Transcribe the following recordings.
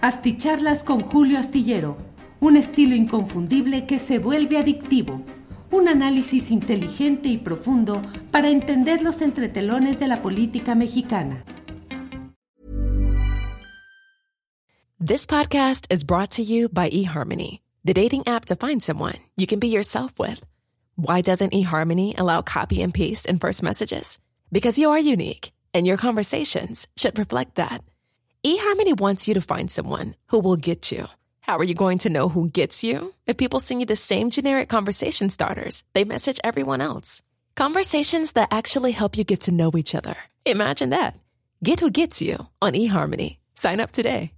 Asticharlas con Julio Astillero, un estilo inconfundible que se vuelve adictivo. Un análisis inteligente y profundo para entender los entretelones de la política mexicana. This podcast is brought to you by eHarmony, the dating app to find someone you can be yourself with. Why doesn't eHarmony allow copy and paste in first messages? Because you are unique, and your conversations should reflect that. eHarmony wants you to find someone who will get you. How are you going to know who gets you? If people send you the same generic conversation starters, they message everyone else. Conversations that actually help you get to know each other. Imagine that. Get who gets you on eHarmony. Sign up today.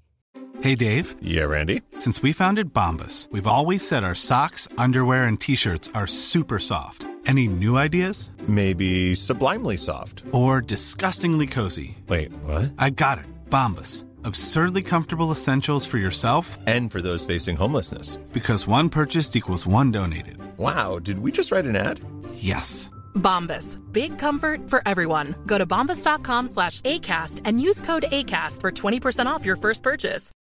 Hey, Dave. Yeah, Randy. Since we founded Bombus, we've always said our socks, underwear, and t shirts are super soft. Any new ideas? Maybe sublimely soft. Or disgustingly cozy? Wait, what? I got it. Bombus. Absurdly comfortable essentials for yourself and for those facing homelessness. Because one purchased equals one donated. Wow, did we just write an ad? Yes. Bombas. Big comfort for everyone. Go to bombas.com slash ACAST and use code ACAST for 20% off your first purchase.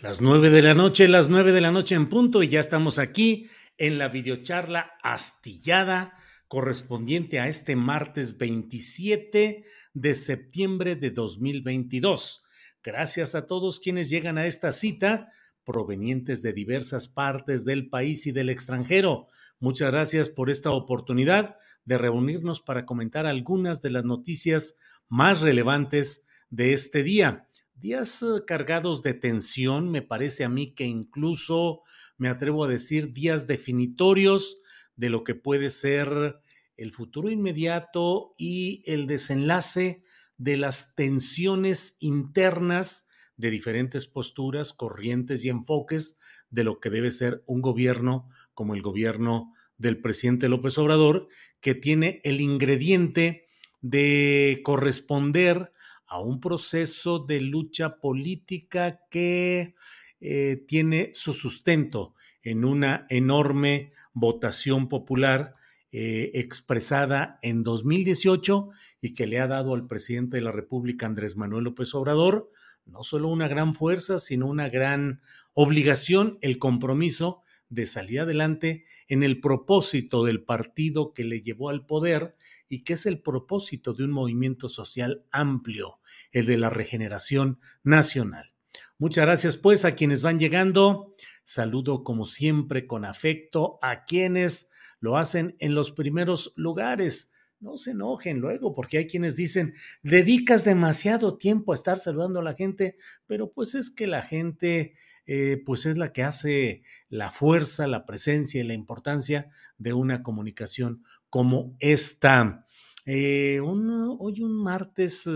Las nueve de la noche, las nueve de la noche en punto, y ya estamos aquí en la videocharla astillada correspondiente a este martes 27 de septiembre de 2022. Gracias a todos quienes llegan a esta cita provenientes de diversas partes del país y del extranjero. Muchas gracias por esta oportunidad de reunirnos para comentar algunas de las noticias más relevantes de este día. Días eh, cargados de tensión, me parece a mí que incluso me atrevo a decir días definitorios de lo que puede ser el futuro inmediato y el desenlace de las tensiones internas de diferentes posturas, corrientes y enfoques de lo que debe ser un gobierno como el gobierno del presidente López Obrador, que tiene el ingrediente de corresponder a un proceso de lucha política que eh, tiene su sustento en una enorme votación popular eh, expresada en 2018 y que le ha dado al presidente de la República, Andrés Manuel López Obrador, no solo una gran fuerza, sino una gran obligación, el compromiso de salir adelante en el propósito del partido que le llevó al poder y que es el propósito de un movimiento social amplio, el de la regeneración nacional. Muchas gracias pues a quienes van llegando. Saludo como siempre con afecto a quienes lo hacen en los primeros lugares. No se enojen luego, porque hay quienes dicen, dedicas demasiado tiempo a estar saludando a la gente, pero pues es que la gente, eh, pues es la que hace la fuerza, la presencia y la importancia de una comunicación como esta. Eh, hoy un martes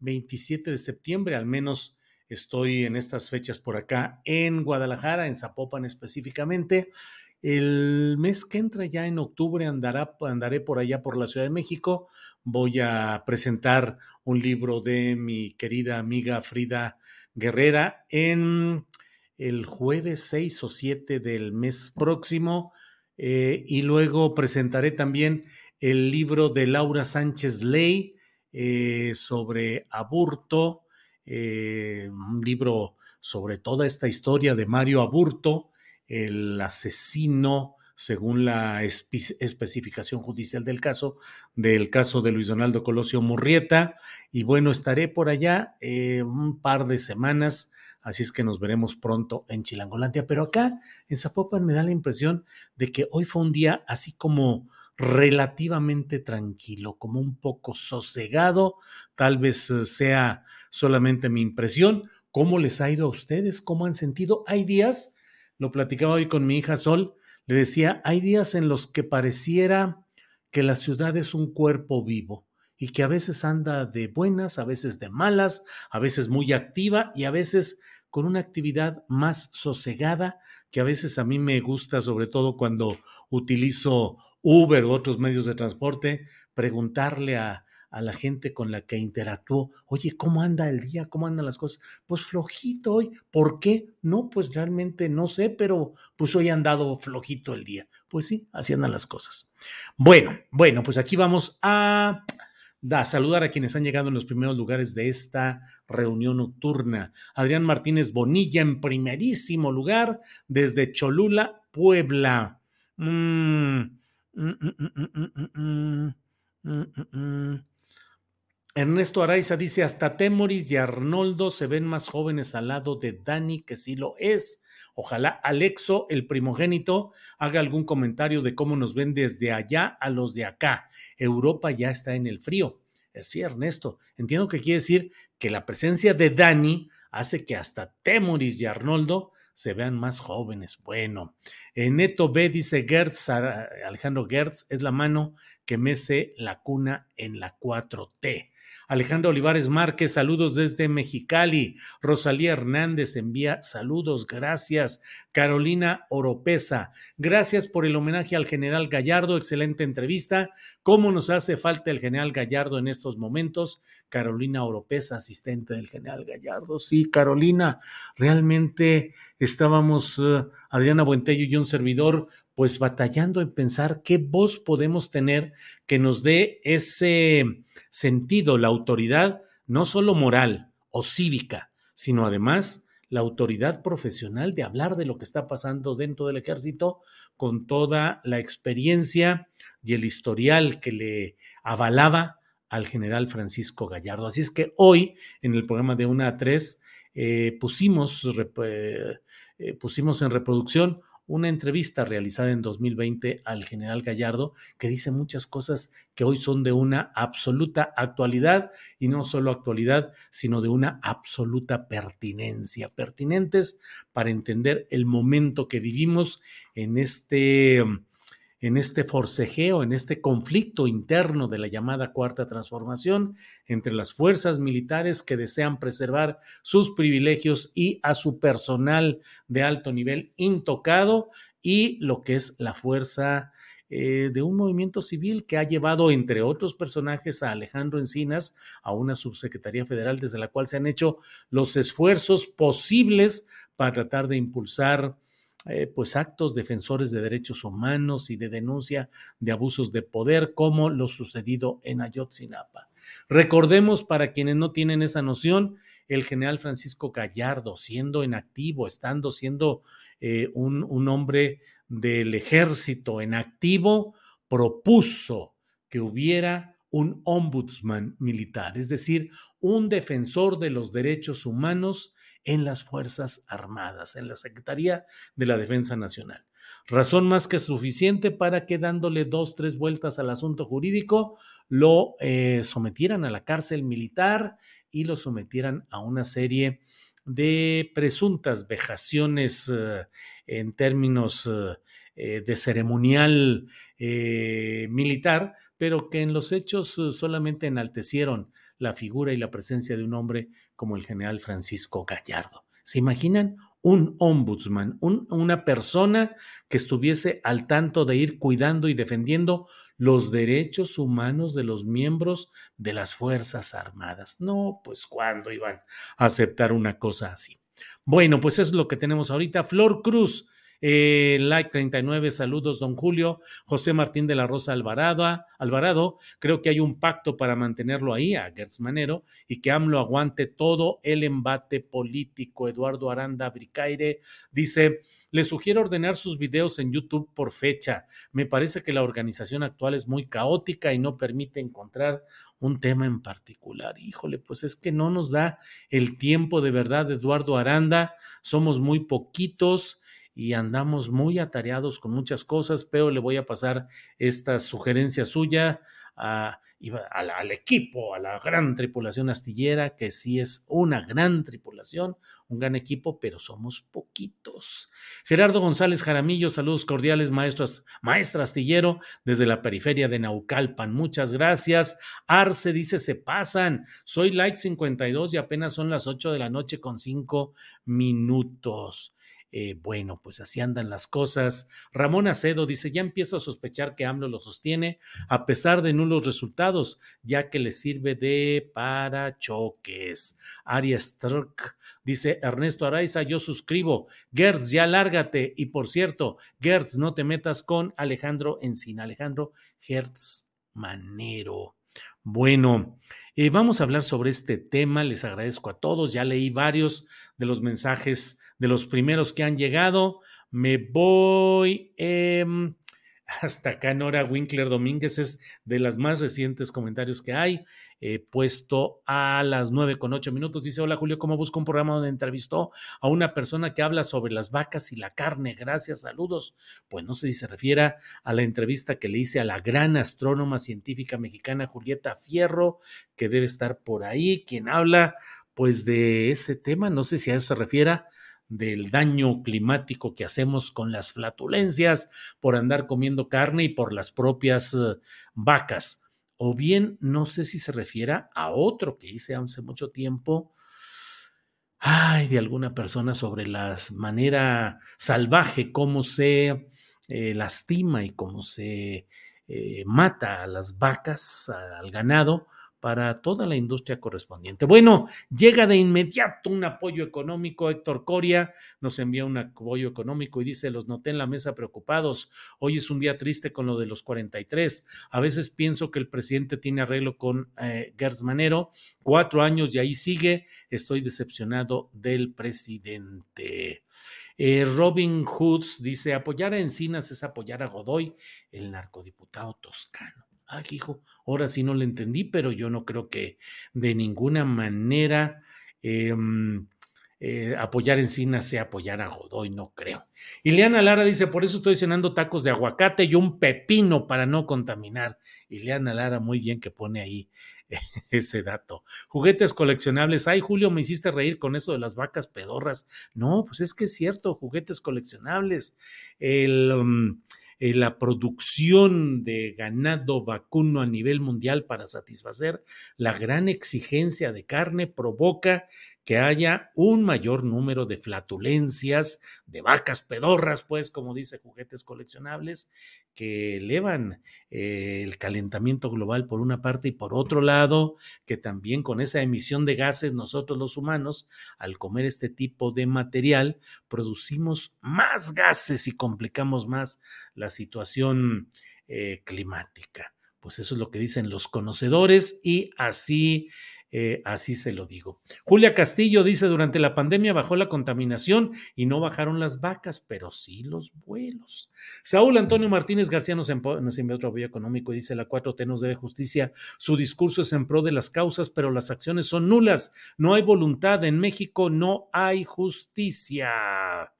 27 eh, de septiembre, al menos estoy en estas fechas por acá en Guadalajara, en Zapopan específicamente. El mes que entra, ya en octubre, andaré por allá por la Ciudad de México. Voy a presentar un libro de mi querida amiga Frida Guerrera en el jueves 6 o 7 del mes próximo. Eh, y luego presentaré también el libro de Laura Sánchez Ley eh, sobre aburto, eh, un libro sobre toda esta historia de Mario Aburto, el asesino, según la especificación judicial del caso, del caso de Luis Donaldo Colosio Murrieta. Y bueno, estaré por allá eh, un par de semanas, así es que nos veremos pronto en Chilangolandia. Pero acá, en Zapopan, me da la impresión de que hoy fue un día así como relativamente tranquilo, como un poco sosegado, tal vez eh, sea solamente mi impresión. ¿Cómo les ha ido a ustedes? ¿Cómo han sentido? Hay días lo platicaba hoy con mi hija Sol, le decía, hay días en los que pareciera que la ciudad es un cuerpo vivo y que a veces anda de buenas, a veces de malas, a veces muy activa y a veces con una actividad más sosegada que a veces a mí me gusta, sobre todo cuando utilizo Uber u otros medios de transporte, preguntarle a, a la gente con la que interactuó, oye, ¿cómo anda el día? ¿Cómo andan las cosas? Pues flojito hoy. ¿Por qué? No, pues realmente no sé, pero pues hoy han dado flojito el día. Pues sí, así andan las cosas. Bueno, bueno, pues aquí vamos a da saludar a quienes han llegado en los primeros lugares de esta reunión nocturna. Adrián Martínez Bonilla en primerísimo lugar desde Cholula, Puebla. Ernesto Araiza dice, hasta Temoris y Arnoldo se ven más jóvenes al lado de Dani, que sí lo es. Ojalá Alexo, el primogénito, haga algún comentario de cómo nos ven desde allá a los de acá. Europa ya está en el frío. Eh, sí, Ernesto, entiendo que quiere decir que la presencia de Dani hace que hasta Temoris y Arnoldo se vean más jóvenes. Bueno, en Neto B dice Gertz, Alejandro Gertz, es la mano que mece la cuna en la 4T. Alejandro Olivares Márquez, saludos desde Mexicali. Rosalía Hernández envía saludos, gracias. Carolina Oropesa, gracias por el homenaje al general Gallardo, excelente entrevista. ¿Cómo nos hace falta el general Gallardo en estos momentos? Carolina Oropesa, asistente del general Gallardo. Sí, Carolina, realmente estábamos, uh, Adriana Buentello y un servidor, pues batallando en pensar qué voz podemos tener que nos dé ese sentido, la autoridad, no solo moral o cívica, sino además la autoridad profesional de hablar de lo que está pasando dentro del ejército con toda la experiencia y el historial que le avalaba al general Francisco Gallardo. Así es que hoy, en el programa de 1 a 3, eh, pusimos, eh, pusimos en reproducción una entrevista realizada en 2020 al general Gallardo que dice muchas cosas que hoy son de una absoluta actualidad y no solo actualidad, sino de una absoluta pertinencia, pertinentes para entender el momento que vivimos en este en este forcejeo, en este conflicto interno de la llamada cuarta transformación entre las fuerzas militares que desean preservar sus privilegios y a su personal de alto nivel intocado y lo que es la fuerza eh, de un movimiento civil que ha llevado, entre otros personajes, a Alejandro Encinas a una subsecretaría federal desde la cual se han hecho los esfuerzos posibles para tratar de impulsar eh, pues actos defensores de derechos humanos y de denuncia de abusos de poder como lo sucedido en Ayotzinapa. Recordemos para quienes no tienen esa noción, el general Francisco Gallardo, siendo en activo, estando siendo eh, un, un hombre del ejército en activo, propuso que hubiera un ombudsman militar, es decir, un defensor de los derechos humanos en las Fuerzas Armadas, en la Secretaría de la Defensa Nacional. Razón más que suficiente para que dándole dos, tres vueltas al asunto jurídico, lo eh, sometieran a la cárcel militar y lo sometieran a una serie de presuntas vejaciones eh, en términos eh, de ceremonial militar, pero que en los hechos solamente enaltecieron la figura y la presencia de un hombre como el general Francisco Gallardo. ¿Se imaginan? Un ombudsman, una persona que estuviese al tanto de ir cuidando y defendiendo los derechos humanos de los miembros de las Fuerzas Armadas. No, pues ¿cuándo iban a aceptar una cosa así? Bueno, pues es lo que tenemos ahorita. Flor Cruz, eh, like 39, saludos, don Julio. José Martín de la Rosa Alvarado, Alvarado, creo que hay un pacto para mantenerlo ahí, a Gertz Manero, y que AMLO aguante todo el embate político. Eduardo Aranda Bricaire dice, le sugiero ordenar sus videos en YouTube por fecha. Me parece que la organización actual es muy caótica y no permite encontrar un tema en particular. Híjole, pues es que no nos da el tiempo de verdad, Eduardo Aranda. Somos muy poquitos y andamos muy atareados con muchas cosas, pero le voy a pasar esta sugerencia suya al equipo, a la gran tripulación astillera, que sí es una gran tripulación, un gran equipo, pero somos poquitos. Gerardo González Jaramillo, saludos cordiales, maestros, maestra astillero, desde la periferia de Naucalpan, muchas gracias. Arce dice, se pasan, soy Light 52 y apenas son las 8 de la noche con 5 minutos. Eh, bueno, pues así andan las cosas. Ramón Acedo dice, ya empiezo a sospechar que AMLO lo sostiene a pesar de nulos resultados, ya que le sirve de parachoques. Arias Struck dice, Ernesto Araiza, yo suscribo. Gertz, ya lárgate. Y por cierto, Gertz, no te metas con Alejandro Encina. Alejandro Gertz Manero. Bueno, eh, vamos a hablar sobre este tema. Les agradezco a todos. Ya leí varios de los mensajes de los primeros que han llegado. Me voy eh, hasta acá. Nora Winkler Domínguez es de las más recientes comentarios que hay eh, puesto a las nueve con ocho minutos. Dice, hola Julio, ¿cómo busco un programa donde entrevistó a una persona que habla sobre las vacas y la carne? Gracias, saludos. Pues no sé si se refiere a la entrevista que le hice a la gran astrónoma científica mexicana Julieta Fierro, que debe estar por ahí, quien habla pues de ese tema, no sé si a eso se refiere del daño climático que hacemos con las flatulencias por andar comiendo carne y por las propias uh, vacas o bien no sé si se refiera a otro que hice hace mucho tiempo, ay, de alguna persona sobre la manera salvaje, cómo se eh, lastima y cómo se eh, mata a las vacas, al ganado, para toda la industria correspondiente. Bueno, llega de inmediato un apoyo económico. Héctor Coria nos envía un apoyo económico y dice, los noté en la mesa preocupados. Hoy es un día triste con lo de los 43. A veces pienso que el presidente tiene arreglo con eh, Manero. Cuatro años y ahí sigue. Estoy decepcionado del presidente. Eh, Robin Hoods dice, apoyar a Encinas es apoyar a Godoy, el narcodiputado toscano. Ah, hijo, ahora sí no le entendí, pero yo no creo que de ninguna manera em, eh, apoyar Encinas sea apoyar a Godoy, no creo. Ileana Lara dice, por eso estoy cenando tacos de aguacate y un pepino para no contaminar. Ileana Lara, muy bien que pone ahí ese dato. Juguetes coleccionables. Ay, Julio, me hiciste reír con eso de las vacas pedorras. No, pues es que es cierto, juguetes coleccionables. El... Um, eh, la producción de ganado vacuno a nivel mundial para satisfacer la gran exigencia de carne provoca que haya un mayor número de flatulencias, de vacas pedorras, pues, como dice juguetes coleccionables, que elevan eh, el calentamiento global por una parte y por otro lado, que también con esa emisión de gases nosotros los humanos, al comer este tipo de material, producimos más gases y complicamos más la situación eh, climática. Pues eso es lo que dicen los conocedores y así eh, así se lo digo. Julia Castillo dice, durante la pandemia bajó la contaminación y no bajaron las vacas, pero sí los vuelos. Saúl Antonio Martínez García nos, envió otro apoyo económico y dice, la 4T nos debe justicia. Su discurso es en pro de las causas, pero las acciones son nulas. No hay voluntad. En México no hay justicia.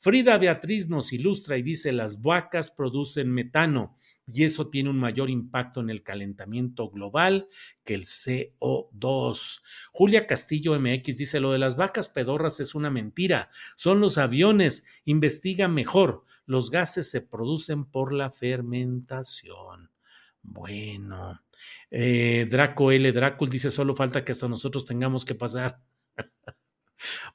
Frida Beatriz nos ilustra y dice, las vacas producen metano y eso tiene un mayor impacto en el calentamiento global que el CO2. Julia Castillo MX dice, lo de las vacas pedorras es una mentira, son los aviones, investiga mejor, los gases se producen por la fermentación. Bueno, eh, Draco L. Drácul dice, solo falta que hasta nosotros tengamos que pasar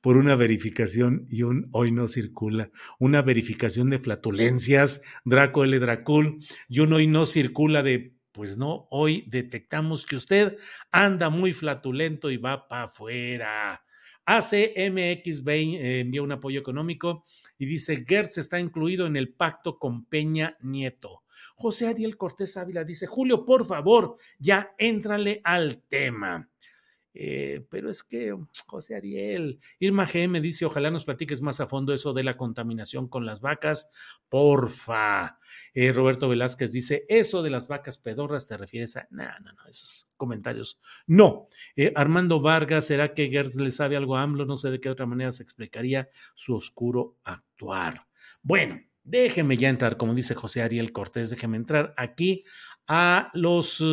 por una verificación y un hoy no circula, una verificación de flatulencias, Draco L. Dracul, y un hoy no circula de, pues no, hoy detectamos que usted anda muy flatulento y va para afuera. ACMX eh, envía un apoyo económico y dice, Gertz está incluido en el pacto con Peña Nieto. José Ariel Cortés Ávila dice, Julio, por favor, ya éntrale al tema. Eh, pero es que, José Ariel, Irma GM dice, ojalá nos platiques más a fondo eso de la contaminación con las vacas, porfa. Eh, Roberto Velázquez dice, eso de las vacas pedorras te refieres a, no, no, no, esos comentarios, no. Eh, Armando Vargas, ¿será que Gertz le sabe algo a AMLO? No sé de qué otra manera se explicaría su oscuro actuar. Bueno, déjeme ya entrar, como dice José Ariel Cortés, déjeme entrar aquí a los,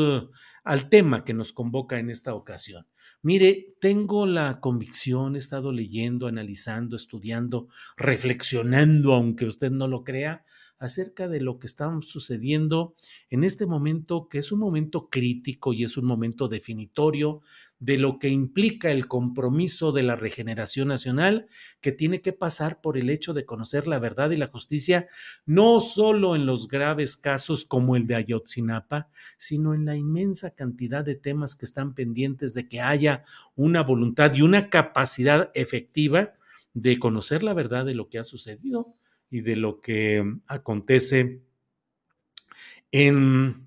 al tema que nos convoca en esta ocasión. Mire, tengo la convicción, he estado leyendo, analizando, estudiando, reflexionando, aunque usted no lo crea, acerca de lo que está sucediendo en este momento, que es un momento crítico y es un momento definitorio de lo que implica el compromiso de la regeneración nacional, que tiene que pasar por el hecho de conocer la verdad y la justicia, no solo en los graves casos como el de Ayotzinapa, sino en la inmensa cantidad de temas que están pendientes de que haya una voluntad y una capacidad efectiva de conocer la verdad de lo que ha sucedido y de lo que acontece en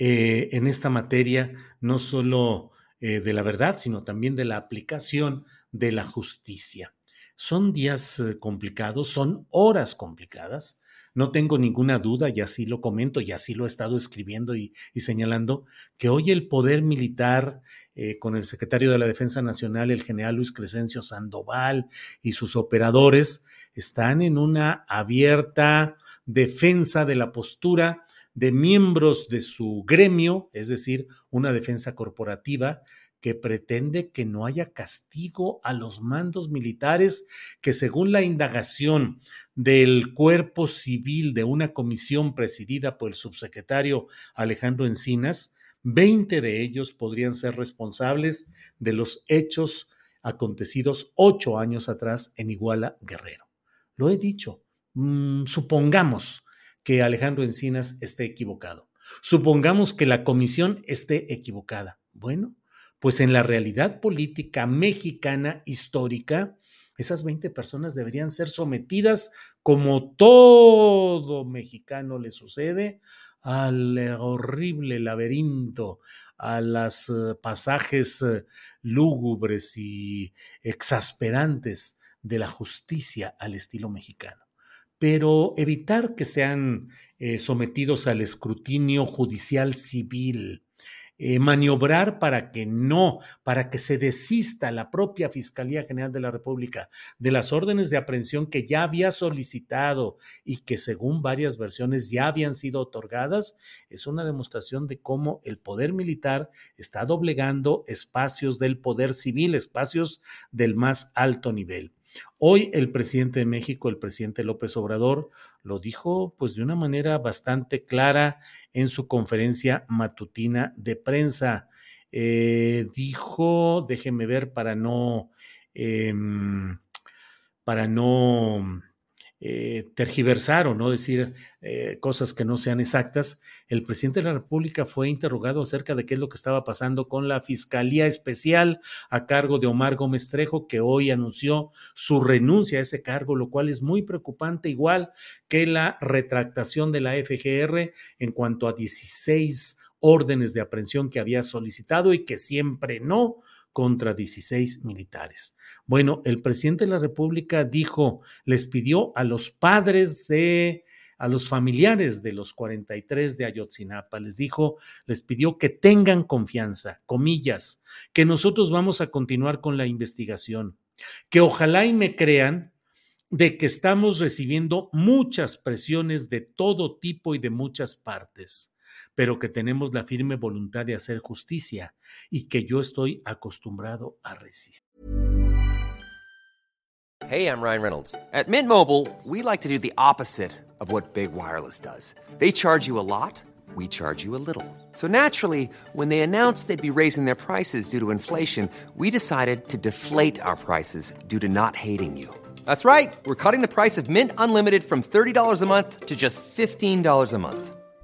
eh, en esta materia, no solo eh, de la verdad, sino también de la aplicación de la justicia. Son días eh, complicados, son horas complicadas. No tengo ninguna duda, y así lo comento, y así lo he estado escribiendo y, señalando, que hoy el poder militar, eh, con el secretario de la Defensa Nacional, el general Luis Crescencio Sandoval, y sus operadores, están en una abierta defensa de la postura de miembros de su gremio, es decir, una defensa corporativa que pretende que no haya castigo a los mandos militares que según la indagación del cuerpo civil de una comisión presidida por el subsecretario Alejandro Encinas, 20 de ellos podrían ser responsables de los hechos acontecidos ocho años atrás en Iguala Guerrero. Lo he dicho, mm, supongamos que Alejandro Encinas esté equivocado. Supongamos que la comisión esté equivocada. Bueno, pues en la realidad política mexicana histórica, esas 20 personas deberían ser sometidas, como todo mexicano le sucede, al horrible laberinto, a los eh, pasajes eh, lúgubres y exasperantes de la justicia al estilo mexicano. Pero evitar que sean eh, sometidos al escrutinio judicial civil, eh, maniobrar para que no, para que se desista la propia Fiscalía General de la República de las órdenes de aprehensión que ya había solicitado y que según varias versiones ya habían sido otorgadas, es una demostración de cómo el poder militar está doblegando espacios del poder civil, espacios del más alto nivel. Hoy el presidente de México, el presidente López Obrador, lo dijo pues de una manera bastante clara en su conferencia matutina de prensa. Eh, dijo, déjeme ver para no, em, para no eh, tergiversar o no decir eh, cosas que no sean exactas, el presidente de la República fue interrogado acerca de qué es lo que estaba pasando con la Fiscalía Especial a cargo de Omar Gómez Trejo, que hoy anunció su renuncia a ese cargo, lo cual es muy preocupante, igual que la retractación de la FGR en cuanto a 16 órdenes de aprehensión que había solicitado y que siempre no contra 16 militares. Bueno, el presidente de la República dijo, les pidió a los padres de, a los familiares de los 43 de Ayotzinapa, les dijo, les pidió que tengan confianza, comillas, que nosotros vamos a continuar con la investigación, que ojalá y me crean de que estamos recibiendo muchas presiones de todo tipo y de muchas partes pero que tenemos la firme voluntad de hacer justicia y que yo estoy acostumbrado a resistir. Hey, I'm Ryan Reynolds. At Mint Mobile, we like to do the opposite of what Big Wireless does. They charge you a lot, we charge you a little. So naturally, when they announced they'd be raising their prices due to inflation, we decided to deflate our prices due to not hating you. That's right. We're cutting the price of Mint Unlimited from $30 a month to just $15 a month.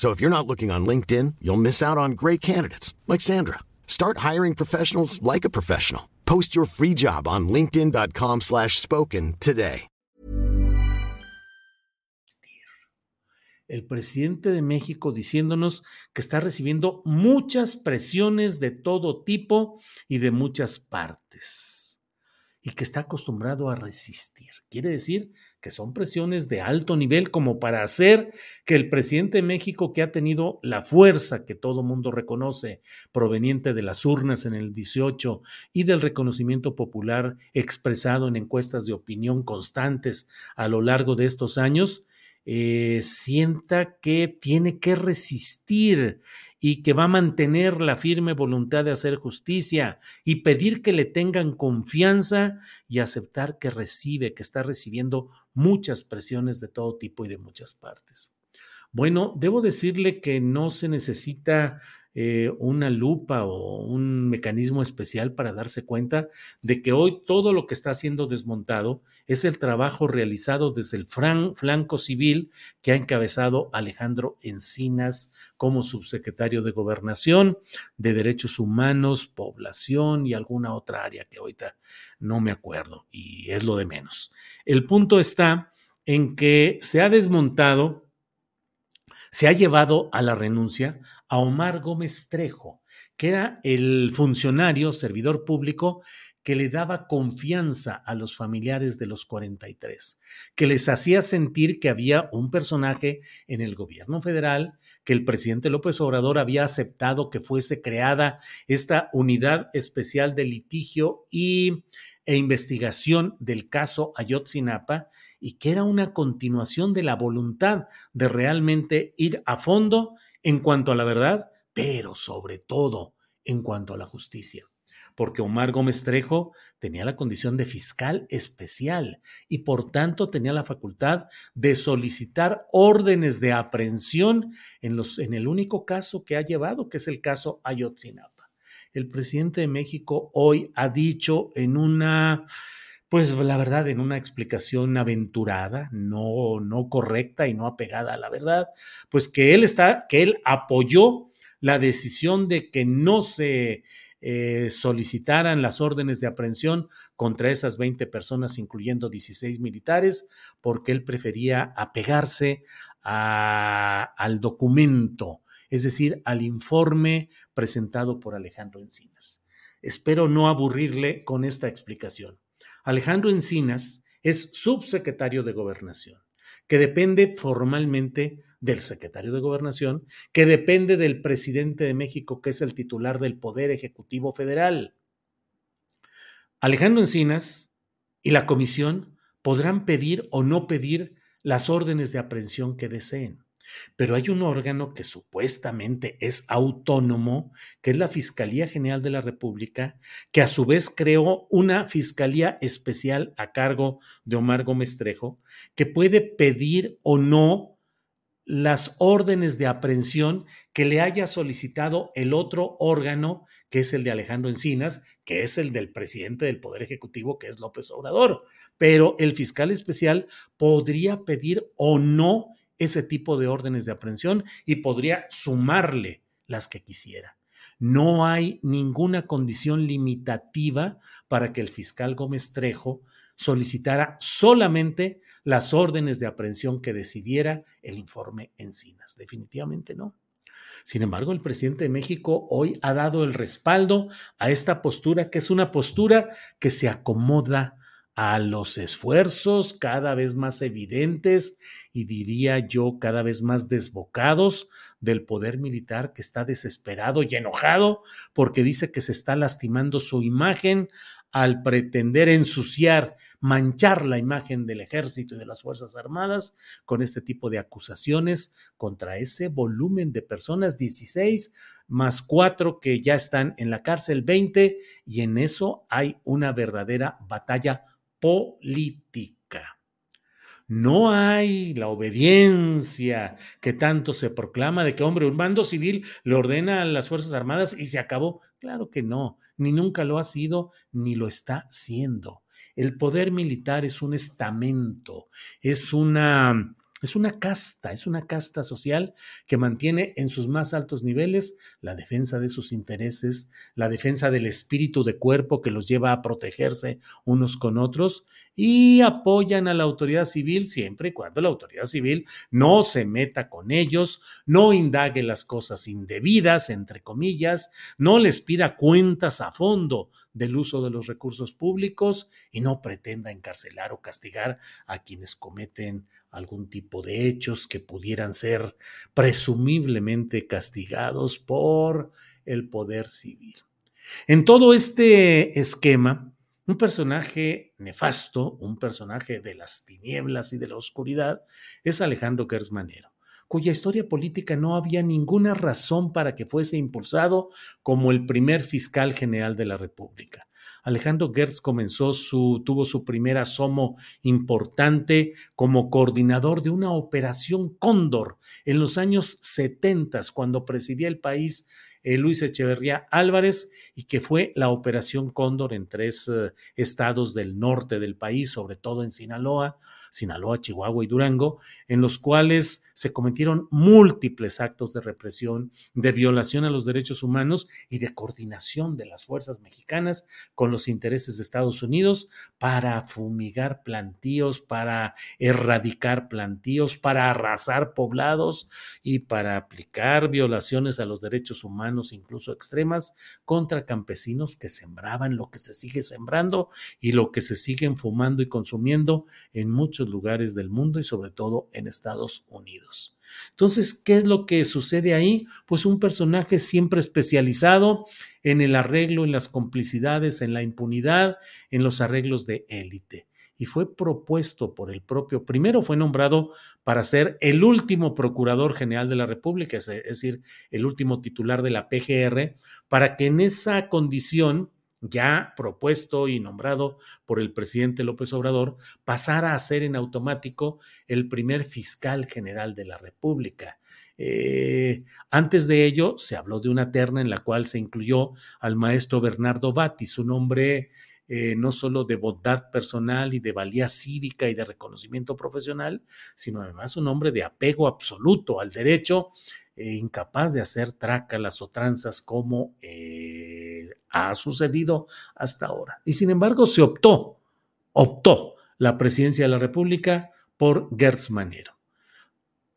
So if you're not looking on LinkedIn, you'll miss out on great candidates like Sandra. Start hiring professionals like a professional. Post your free job on linkedin.com/spoken today. El presidente de México diciéndonos que está recibiendo muchas presiones de todo tipo y de muchas partes y que está acostumbrado a resistir. Quiere decir que son presiones de alto nivel como para hacer que el presidente de México, que ha tenido la fuerza que todo mundo reconoce proveniente de las urnas en el 18 y del reconocimiento popular expresado en encuestas de opinión constantes a lo largo de estos años, eh, sienta que tiene que resistir y que va a mantener la firme voluntad de hacer justicia y pedir que le tengan confianza y aceptar que recibe, que está recibiendo muchas presiones de todo tipo y de muchas partes. Bueno, debo decirle que no se necesita eh, una lupa o un mecanismo especial para darse cuenta de que hoy todo lo que está siendo desmontado es el trabajo realizado desde el flanco civil que ha encabezado Alejandro Encinas como subsecretario de Gobernación, de Derechos Humanos, Población y alguna otra área que ahorita no me acuerdo y es lo de menos. El punto está en que se ha desmontado se ha llevado a la renuncia a Omar Gómez Trejo, que era el funcionario, servidor público, que le daba confianza a los familiares de los 43, que les hacía sentir que había un personaje en el gobierno federal, que el presidente López Obrador había aceptado que fuese creada esta unidad especial de litigio y, e investigación del caso Ayotzinapa y que era una continuación de la voluntad de realmente ir a fondo en cuanto a la verdad, pero sobre todo en cuanto a la justicia. Porque Omar Gómez Trejo tenía la condición de fiscal especial y por tanto tenía la facultad de solicitar órdenes de aprehensión en, los, en el único caso que ha llevado, que es el caso Ayotzinapa. El presidente de México hoy ha dicho en una pues la verdad, en una explicación aventurada, no, no correcta y no apegada a la verdad, pues que él está, que él apoyó la decisión de que no se eh, solicitaran las órdenes de aprehensión contra esas 20 personas, incluyendo 16 militares, porque él prefería apegarse al documento, es decir, al informe presentado por Alejandro Encinas. Espero no aburrirle con esta explicación. Alejandro Encinas es subsecretario de Gobernación, que depende formalmente del secretario de Gobernación, que depende del presidente de México, que es el titular del Poder Ejecutivo Federal. Alejandro Encinas y la comisión podrán pedir o no pedir las órdenes de aprehensión que deseen. Pero hay un órgano que supuestamente es autónomo, que es la Fiscalía General de la República, que a su vez creó una Fiscalía Especial a cargo de Omar Gómez Trejo, que puede pedir o no las órdenes de aprehensión que le haya solicitado el otro órgano, que es el de Alejandro Encinas, que es el del presidente del Poder Ejecutivo, que es López Obrador. Pero el fiscal especial podría pedir o no ese tipo de órdenes de aprehensión y podría sumarle las que quisiera. No hay ninguna condición limitativa para que el fiscal Gómez Trejo solicitara solamente las órdenes de aprehensión que decidiera el informe Encinas. Definitivamente no. Sin embargo, el presidente de México hoy ha dado el respaldo a esta postura, que es una postura que se acomoda a los esfuerzos cada vez más evidentes y diría yo cada vez más desbocados del poder militar que está desesperado y enojado porque dice que se está lastimando su imagen al pretender ensuciar, manchar la imagen del ejército y de las Fuerzas Armadas con este tipo de acusaciones contra ese volumen de personas, 16 más 4 que ya están en la cárcel, 20, y en eso hay una verdadera batalla política. No hay la obediencia que tanto se proclama de que, hombre, un mando civil le ordena a las Fuerzas Armadas y se acabó. Claro que no, ni nunca lo ha sido, ni lo está siendo. El poder militar es un estamento, es una es una casta, es una casta social que mantiene en sus más altos niveles la defensa de sus intereses, la defensa del espíritu de cuerpo que los lleva a protegerse unos con otros y apoyan a la autoridad civil siempre y cuando la autoridad civil no se meta con ellos, no indague las cosas indebidas, entre comillas, no les pida cuentas a fondo del uso de los recursos públicos y no pretenda encarcelar o castigar a quienes cometen algún tipo de hechos que pudieran ser presumiblemente castigados por el poder civil. En todo este esquema, un personaje nefasto, un personaje de las tinieblas y de la oscuridad, es Alejandro Gersmanero cuya historia política no había ninguna razón para que fuese impulsado como el primer fiscal general de la República. Alejandro Gertz comenzó su, tuvo su primer asomo importante como coordinador de una operación Cóndor en los años 70, cuando presidía el país eh, Luis Echeverría Álvarez y que fue la Operación Cóndor en tres eh, estados del norte del país, sobre todo en Sinaloa, Sinaloa, Chihuahua y Durango, en los cuales se cometieron múltiples actos de represión, de violación a los derechos humanos y de coordinación de las fuerzas mexicanas con los intereses de Estados Unidos para fumigar plantíos, para erradicar plantíos, para arrasar poblados y para aplicar violaciones a los derechos humanos, incluso extremas, contra campesinos que sembraban lo que se sigue sembrando y lo que se siguen fumando y consumiendo en muchos lugares del mundo y sobre todo en Estados Unidos. Entonces, ¿qué es lo que sucede ahí? Pues un personaje siempre especializado en el arreglo, en las complicidades, en la impunidad, en los arreglos de élite. Y fue propuesto por el propio, primero fue nombrado para ser el último procurador general de la República, es decir, el último titular de la PGR, para que en esa condición ya propuesto y nombrado por el presidente López Obrador, pasara a ser en automático el primer fiscal general de la República. Eh, antes de ello, se habló de una terna en la cual se incluyó al maestro Bernardo Batti, su nombre eh, no solo de bondad personal y de valía cívica y de reconocimiento profesional, sino además un hombre de apego absoluto al derecho, e incapaz de hacer trácalas o tranzas como eh, ha sucedido hasta ahora. Y sin embargo, se optó, optó la presidencia de la República por Gertz Manero.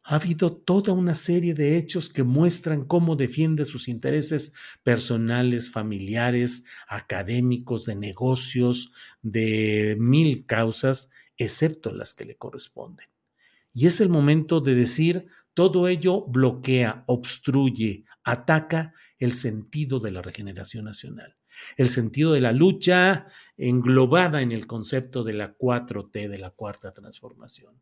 Ha habido toda una serie de hechos que muestran cómo defiende sus intereses personales, familiares, académicos, de negocios, de mil causas, excepto las que le corresponden. Y es el momento de decir, todo ello bloquea, obstruye, ataca el sentido de la regeneración nacional, el sentido de la lucha englobada en el concepto de la 4T, de la cuarta transformación.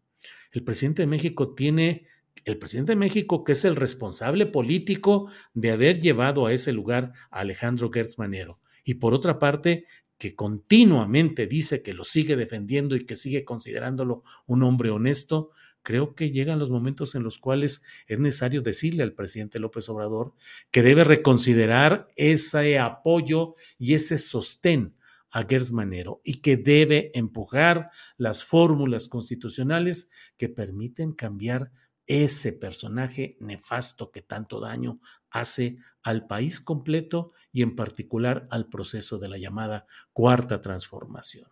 El presidente de México tiene, el presidente de México que es el responsable político de haber llevado a ese lugar a Alejandro Gertz Manero. Y por otra parte, que continuamente dice que lo sigue defendiendo y que sigue considerándolo un hombre honesto, creo que llegan los momentos en los cuales es necesario decirle al presidente López Obrador que debe reconsiderar ese apoyo y ese sostén a Gers Manero y que debe empujar las fórmulas constitucionales que permiten cambiar ese personaje nefasto que tanto daño hace al país completo y en particular al proceso de la llamada cuarta transformación.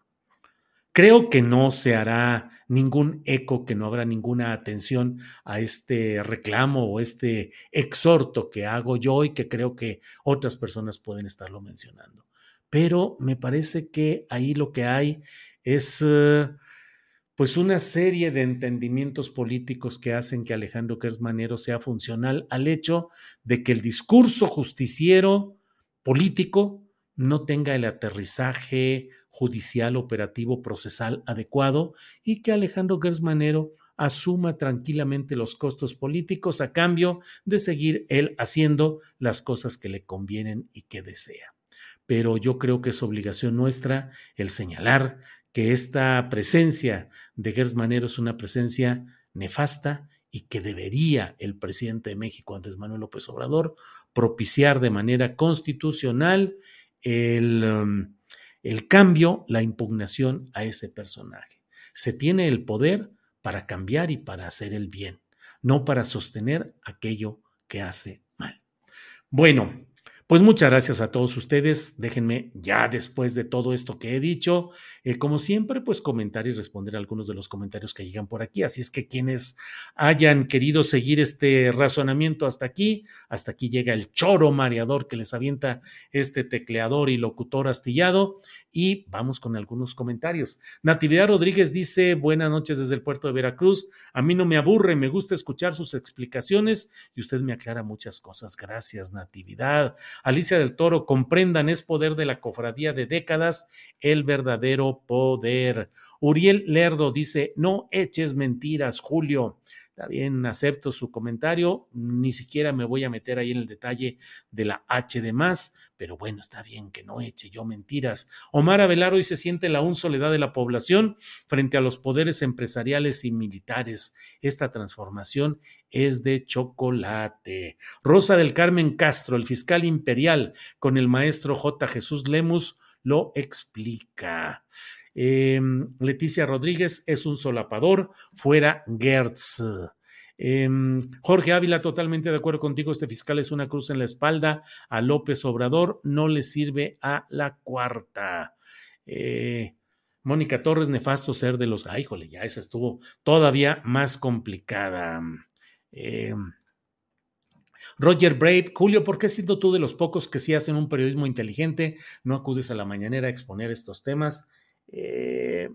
Creo que no se hará ningún eco, que no habrá ninguna atención a este reclamo o este exhorto que hago yo y que creo que otras personas pueden estarlo mencionando. Pero me parece que ahí lo que hay es eh, pues una serie de entendimientos políticos que hacen que Alejandro Kersmanero sea funcional al hecho de que el discurso justiciero político no tenga el aterrizaje judicial, operativo, procesal adecuado y que Alejandro Gersmanero asuma tranquilamente los costos políticos a cambio de seguir él haciendo las cosas que le convienen y que desea. Pero yo creo que es obligación nuestra el señalar que esta presencia de Gersmanero es una presencia nefasta y que debería el presidente de México, Andrés Manuel López Obrador, propiciar de manera constitucional el, um, el cambio, la impugnación a ese personaje. Se tiene el poder para cambiar y para hacer el bien, no para sostener aquello que hace mal. Bueno, pues muchas gracias a todos ustedes. Déjenme ya después de todo esto que he dicho, eh, como siempre, pues comentar y responder algunos de los comentarios que llegan por aquí. Así es que quienes hayan querido seguir este razonamiento hasta aquí, hasta aquí llega el choro mareador que les avienta este tecleador y locutor astillado. Y vamos con algunos comentarios. Natividad Rodríguez dice, buenas noches desde el puerto de Veracruz. A mí no me aburre, me gusta escuchar sus explicaciones y usted me aclara muchas cosas. Gracias, Natividad. Alicia del Toro, comprendan, es poder de la cofradía de décadas, el verdadero poder. Uriel Lerdo dice, no eches mentiras, Julio. Está bien, acepto su comentario. Ni siquiera me voy a meter ahí en el detalle de la H de más, pero bueno, está bien que no eche yo mentiras. Omar Avelar hoy se siente la un soledad de la población frente a los poderes empresariales y militares. Esta transformación es de chocolate. Rosa del Carmen Castro, el fiscal imperial, con el maestro J. Jesús Lemus, lo explica. Eh, Leticia Rodríguez es un solapador, fuera Gertz. Eh, Jorge Ávila, totalmente de acuerdo contigo, este fiscal es una cruz en la espalda a López Obrador, no le sirve a la cuarta. Eh, Mónica Torres, nefasto ser de los... Ay, jole, ya esa estuvo todavía más complicada. Eh, Roger Brave, Julio, ¿por qué siendo tú de los pocos que sí hacen un periodismo inteligente, no acudes a la mañanera a exponer estos temas? Eh,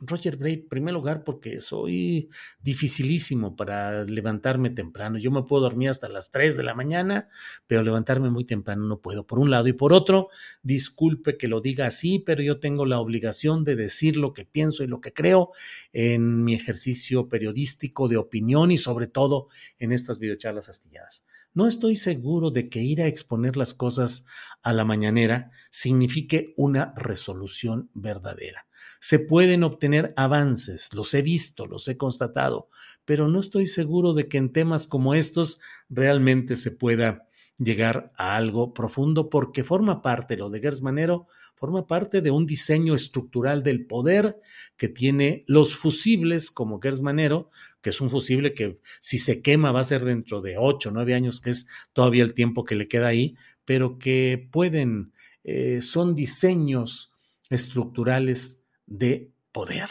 Roger Bray, en primer lugar, porque soy dificilísimo para levantarme temprano. Yo me puedo dormir hasta las 3 de la mañana, pero levantarme muy temprano no puedo, por un lado. Y por otro, disculpe que lo diga así, pero yo tengo la obligación de decir lo que pienso y lo que creo en mi ejercicio periodístico de opinión y sobre todo en estas videocharlas astilladas. No estoy seguro de que ir a exponer las cosas a la mañanera signifique una resolución verdadera. Se pueden obtener avances, los he visto, los he constatado, pero no estoy seguro de que en temas como estos realmente se pueda llegar a algo profundo porque forma parte, lo de Gersmanero, forma parte de un diseño estructural del poder que tiene los fusibles como Gersmanero, que es un fusible que si se quema va a ser dentro de ocho, nueve años, que es todavía el tiempo que le queda ahí, pero que pueden, eh, son diseños estructurales de poder.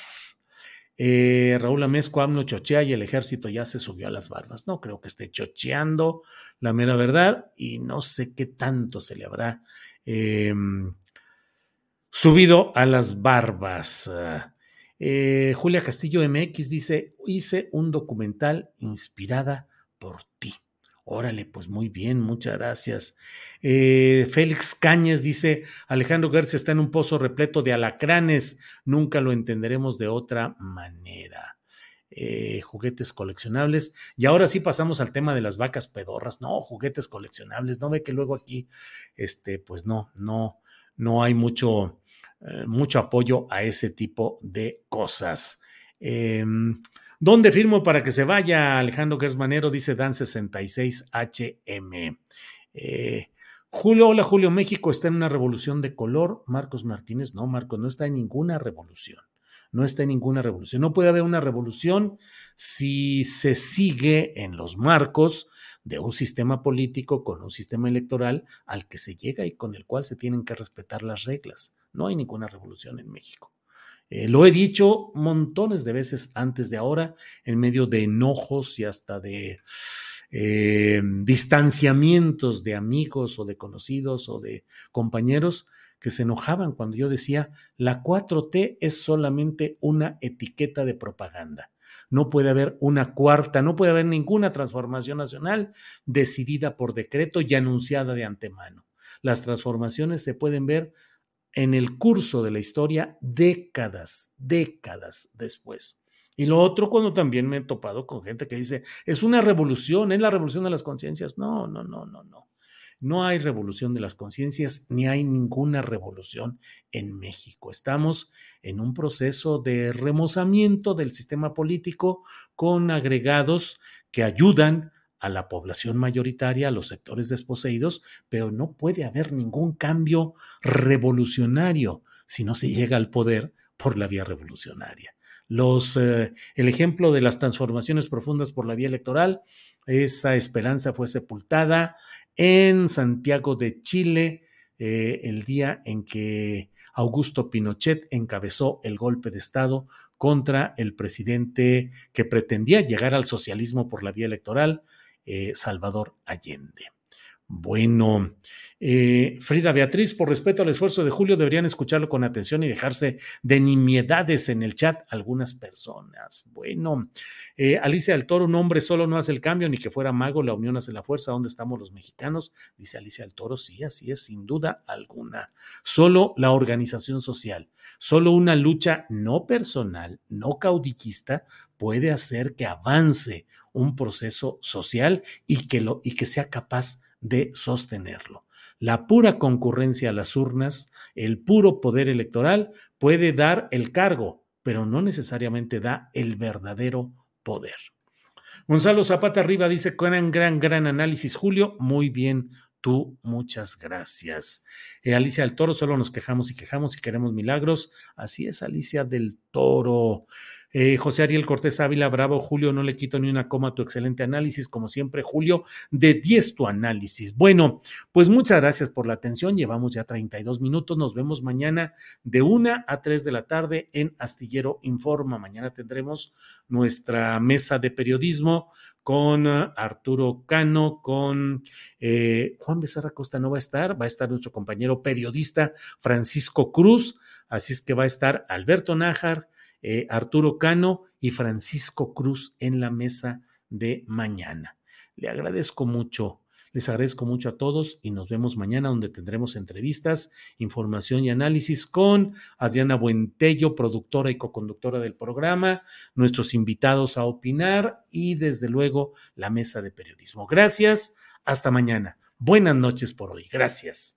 Eh, Raúl Amezco, AMLO chochea y el ejército ya se subió a las barbas. No creo que esté chocheando la mera verdad y no sé qué tanto se le habrá eh, subido a las barbas. Eh, Julia Castillo MX dice, hice un documental inspirada por ti. Órale, pues muy bien, muchas gracias. Eh, Félix Cañas dice, Alejandro García está en un pozo repleto de alacranes, nunca lo entenderemos de otra manera. Eh, juguetes coleccionables. Y ahora sí pasamos al tema de las vacas pedorras. No, juguetes coleccionables. No ve que luego aquí, este, pues no, no, no hay mucho, eh, mucho apoyo a ese tipo de cosas. Eh, ¿Dónde firmo para que se vaya Alejandro Gersmanero? Dice Dan66HM. Eh, Julio, hola Julio, México está en una revolución de color. Marcos Martínez, no, Marcos, no está en ninguna revolución. No está en ninguna revolución. No puede haber una revolución si se sigue en los marcos de un sistema político con un sistema electoral al que se llega y con el cual se tienen que respetar las reglas. No hay ninguna revolución en México. Eh, lo he dicho montones de veces antes de ahora, en medio de enojos y hasta de eh, distanciamientos de amigos o de conocidos o de compañeros que se enojaban cuando yo decía, la 4T es solamente una etiqueta de propaganda. No puede haber una cuarta, no puede haber ninguna transformación nacional decidida por decreto y anunciada de antemano. Las transformaciones se pueden ver en el curso de la historia décadas, décadas después. Y lo otro, cuando también me he topado con gente que dice, es una revolución, es la revolución de las conciencias. No, no, no, no, no. No hay revolución de las conciencias ni hay ninguna revolución en México. Estamos en un proceso de remozamiento del sistema político con agregados que ayudan a la población mayoritaria, a los sectores desposeídos, pero no puede haber ningún cambio revolucionario si no se llega al poder por la vía revolucionaria. Eh, el ejemplo de las transformaciones profundas por la vía electoral, esa esperanza fue sepultada en Santiago de Chile eh, el día en que Augusto Pinochet encabezó el golpe de Estado contra el presidente que pretendía llegar al socialismo por la vía electoral, eh, Salvador Allende. Bueno, eh, Frida Beatriz, por respeto al esfuerzo de Julio, deberían escucharlo con atención y dejarse de nimiedades en el chat algunas personas. Bueno, eh, Alicia del Toro, un hombre solo no hace el cambio, ni que fuera mago, la unión hace la fuerza. ¿Dónde estamos los mexicanos? Dice Alicia del Toro, sí, así es, sin duda alguna. Solo la organización social, solo una lucha no personal, no caudillista, puede hacer que avance un proceso social y que, lo, y que sea capaz de sostenerlo. La pura concurrencia a las urnas, el puro poder electoral puede dar el cargo, pero no necesariamente da el verdadero poder. Gonzalo Zapata arriba dice, gran, gran, gran análisis, Julio. Muy bien, tú, muchas gracias. Eh, Alicia del Toro, solo nos quejamos y quejamos y queremos milagros. Así es, Alicia del Toro. Eh, José Ariel Cortés Ávila, bravo, Julio, no le quito ni una coma a tu excelente análisis, como siempre, Julio, de 10 tu análisis. Bueno, pues muchas gracias por la atención, llevamos ya 32 minutos, nos vemos mañana de 1 a 3 de la tarde en Astillero Informa. Mañana tendremos nuestra mesa de periodismo con uh, Arturo Cano, con eh, Juan Becerra Costa no va a estar, va a estar nuestro compañero periodista Francisco Cruz, así es que va a estar Alberto Nájar, eh, Arturo Cano y Francisco Cruz en la mesa de mañana. Le agradezco mucho. Les agradezco mucho a todos y nos vemos mañana donde tendremos entrevistas, información y análisis con Adriana Buentello, productora y coconductora del programa, nuestros invitados a opinar y desde luego la mesa de periodismo. Gracias, hasta mañana. Buenas noches por hoy. Gracias.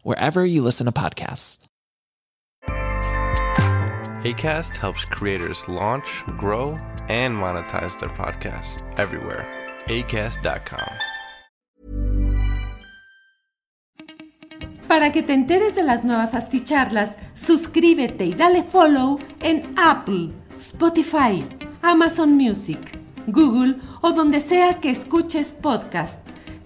wherever you listen to podcasts. ACAST helps creators launch, grow, and monetize their podcasts everywhere. ACAST.com. Para que te enteres de las nuevas asticharlas, suscríbete y dale follow en Apple, Spotify, Amazon Music, Google o donde sea que escuches podcast.